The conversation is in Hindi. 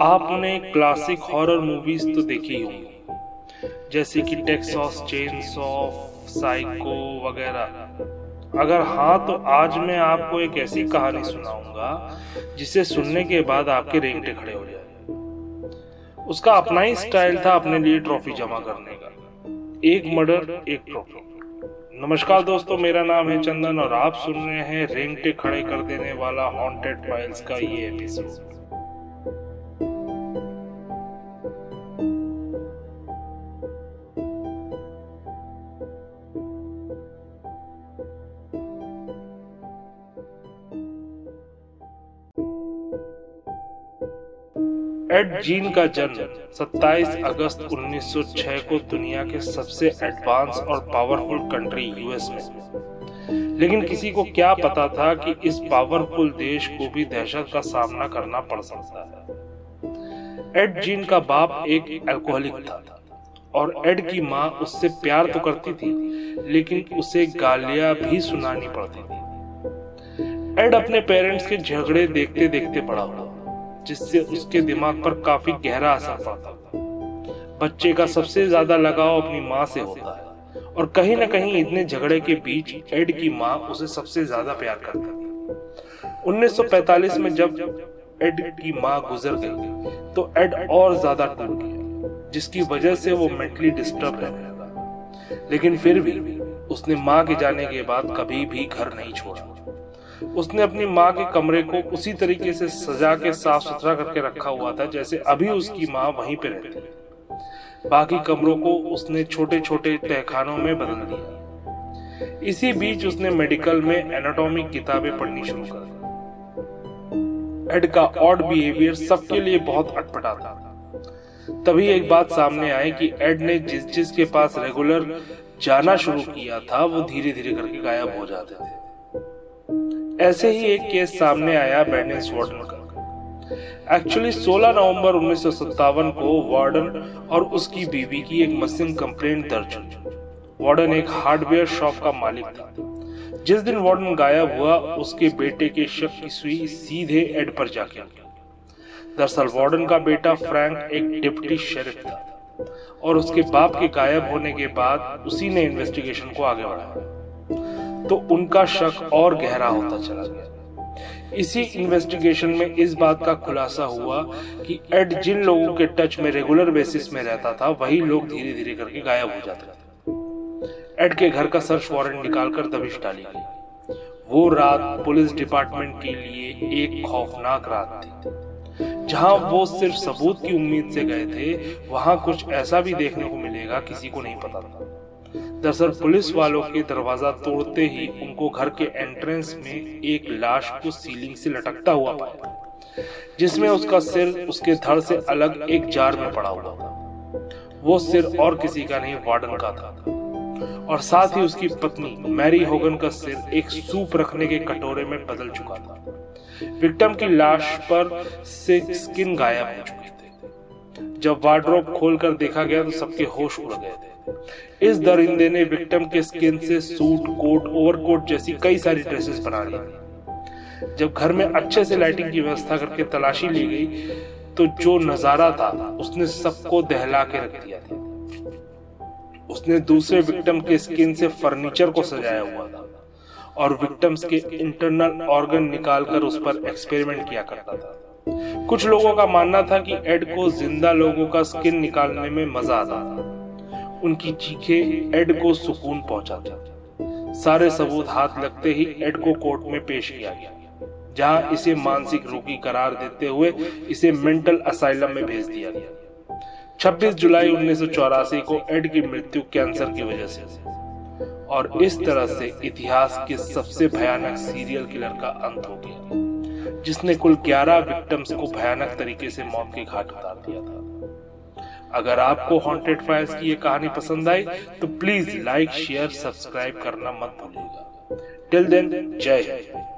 आपने क्लासिक हॉरर मूवीज़ तो देखी होंगी। जैसे कि टेक्सास चेन्स ऑफ़ साइको वगैरह। अगर हाँ तो आज मैं आपको एक ऐसी कहानी सुनाऊँगा, जिसे सुनने के बाद आपके रेंगटे खड़े हो जाए उसका अपना ही स्टाइल था अपने लिए ट्रॉफी जमा करने का। एक मर्डर एक ट्रॉफी नमस्कार दोस्तों, मेरा नाम है चंदन और आप सुन रहे हैं रेंगटे खड़े कर देने वाला हॉन्टेड फाइल्स का ये एपिसोड एड जीन का जन्म 27 अगस्त 1906 को दुनिया के सबसे एडवांस और पावरफुल कंट्री यूएस में। लेकिन किसी को क्या पता था कि इस पावरफुल देश को भी दहशत का सामना करना पड़ सकता है? एड जीन का बाप एक अल्कोहलिक था और एड की माँ उससे प्यार तो करती थी, लेकिन उसे गालियाँ भी सुनानी पड़ती थी। एड अपने पेरेंट्स के झगड़े देखते देखते बड़ा हुआ। जिससे उसके दिमाग पर काफ़ी गहरा असर पड़ता बच्चे का सबसे ज़्यादा लगाव अपनी माँ से होता है। और कहीं ना कहीं इतने झगड़े के बीच एड की माँ उसे सबसे ज़्यादा प्यार करती थी 1945 में जब एड की माँ गुजर गई तो एड और ज़्यादा टूट गया, जिसकी वजह से वो मेंटली डिस्टर्ब रहने लगा। लेकिन फिर भी उसने माँ के जाने के बाद कभी भी घर नहीं छोड़ा। उसने अपनी माँ के कमरे को उसी तरीके से सजा के साफ़ सुथरा करके रखा हुआ था, जैसे अभी उसकी माँ वहीं पे रहती है। बाकी कमरों को उसने छोटे छोटे तहखानों में बदल दिया। इसी बीच उसने मेडिकल में एनाटॉमी किताबें पढ़नी शुरू कर एड का ऑड बिहेवियर सबके लिए बहुत अटपटा था। तभी एक बात सामने आई कि एड ने जिस जिस के पास रेगुलर जाना शुरू किया था, वो धीरे धीरे करके गायब हो जाते थे। ऐसे ही एक केस सामने आया बैडेंस वार्डन का। एक्चुअली 16 नवंबर उन्नीस को वार्डन और उसकी बीवी की एक मसिंग कंप्लेंट दर्ज हुई। वार्डन एक हार्डवेयर शॉप का मालिक था। जिस दिन वार्डन गायब हुआ, उसके बेटे के शक की सुई सीधे एड पर जाके दरअसल, वार्डन का बेटा फ्रैंक एक डिप्टी शेरिफ था और उसके बाप के गायब होने के बाद उसी ने इन्वेस्टिगेशन को आगे बढ़ाया। तो उनका शक और गहरा होता चला गया। इसी इन्वेस्टिगेशन में इस बात का खुलासा हुआ कि एड जिन लोगों के टच में रेगुलर बेसिस में रहता था, वही लोग धीरे धीरे करके गायब हो जाते थे। एड के घर का सर्च वारंट निकालकर दबिश डाली गई। वो रात पुलिस डिपार्टमेंट के लिए एक खौफनाक रात थी। जहाँ वो सिर्फ़ सबूत की उम्मीद से गए थे, वहाँ कुछ ऐसा भी देखने को मिलेगा, किसी को नहीं पता था। दरअसल पुलिस वालों के दरवाज़ा तोड़ते ही उनको घर के एंट्रेंस में एक लाश को सीलिंग से लटकता हुआ पाया, जिसमें उसका सिर उसके धड़ से अलग एक जार में पड़ा हुआ था। वो सिर और किसी का नहीं, वार्डन का था। और साथ ही उसकी पत्नी, मैरी होगन का सिर एक सूप रखने के कटोरे में बदल चुका था। विक्टिम की लाश पर से स्किन गायब हो चुके जब वार्ड्रोब खोलकर देखा गया तो सबके होश उड़ गए थे। इस दरिंदे ने विक्टिम के स्किन से सूट, कोट, ओवरकोट जैसी कई सारी ड्रेसेस बना ली जब घर में अच्छे से लाइटिंग की व्यवस्था करके तलाशी ली गई तो जो नज़ारा था, उसने सबको दहला के रख दिया था। उसने दूसरे विक्टिम के स्किन से फर्नीचर को सजाया हुआ था और विक्टिम्स के इंटरनल ऑर्गन निकालकर उस पर एक्सपेरिमेंट किया करता था। कुछ लोगों का मानना था कि एड को ज़िंदा लोगों का स्किन निकालने में मज़ा आता था। उनकी चीखे एड को सुकून पहुंचाता सारे सबूत हाथ लगते ही एड को कोर्ट में पेश किया गया, जहाँ इसे मानसिक रोगी करार देते हुए इसे मेंटल असाइलम में भेज दिया गया। 26 जुलाई उन्नीस सौ चौरासी को एड की मृत्यु कैंसर की वजह से और इस तरह से इतिहास के सबसे भयानक सीरियल किलर का अंत हो गया। जिसने कुल 11 विक्टिम्स को भयानक तरीके से मौत के घाट उतार दिया था। अगर आपको हॉन्टेड फाइल्स की यह कहानी पसंद आई तो प्लीज़ लाइक शेयर सब्सक्राइब करना मत भूलिएगा। टिल देन जय हिंद।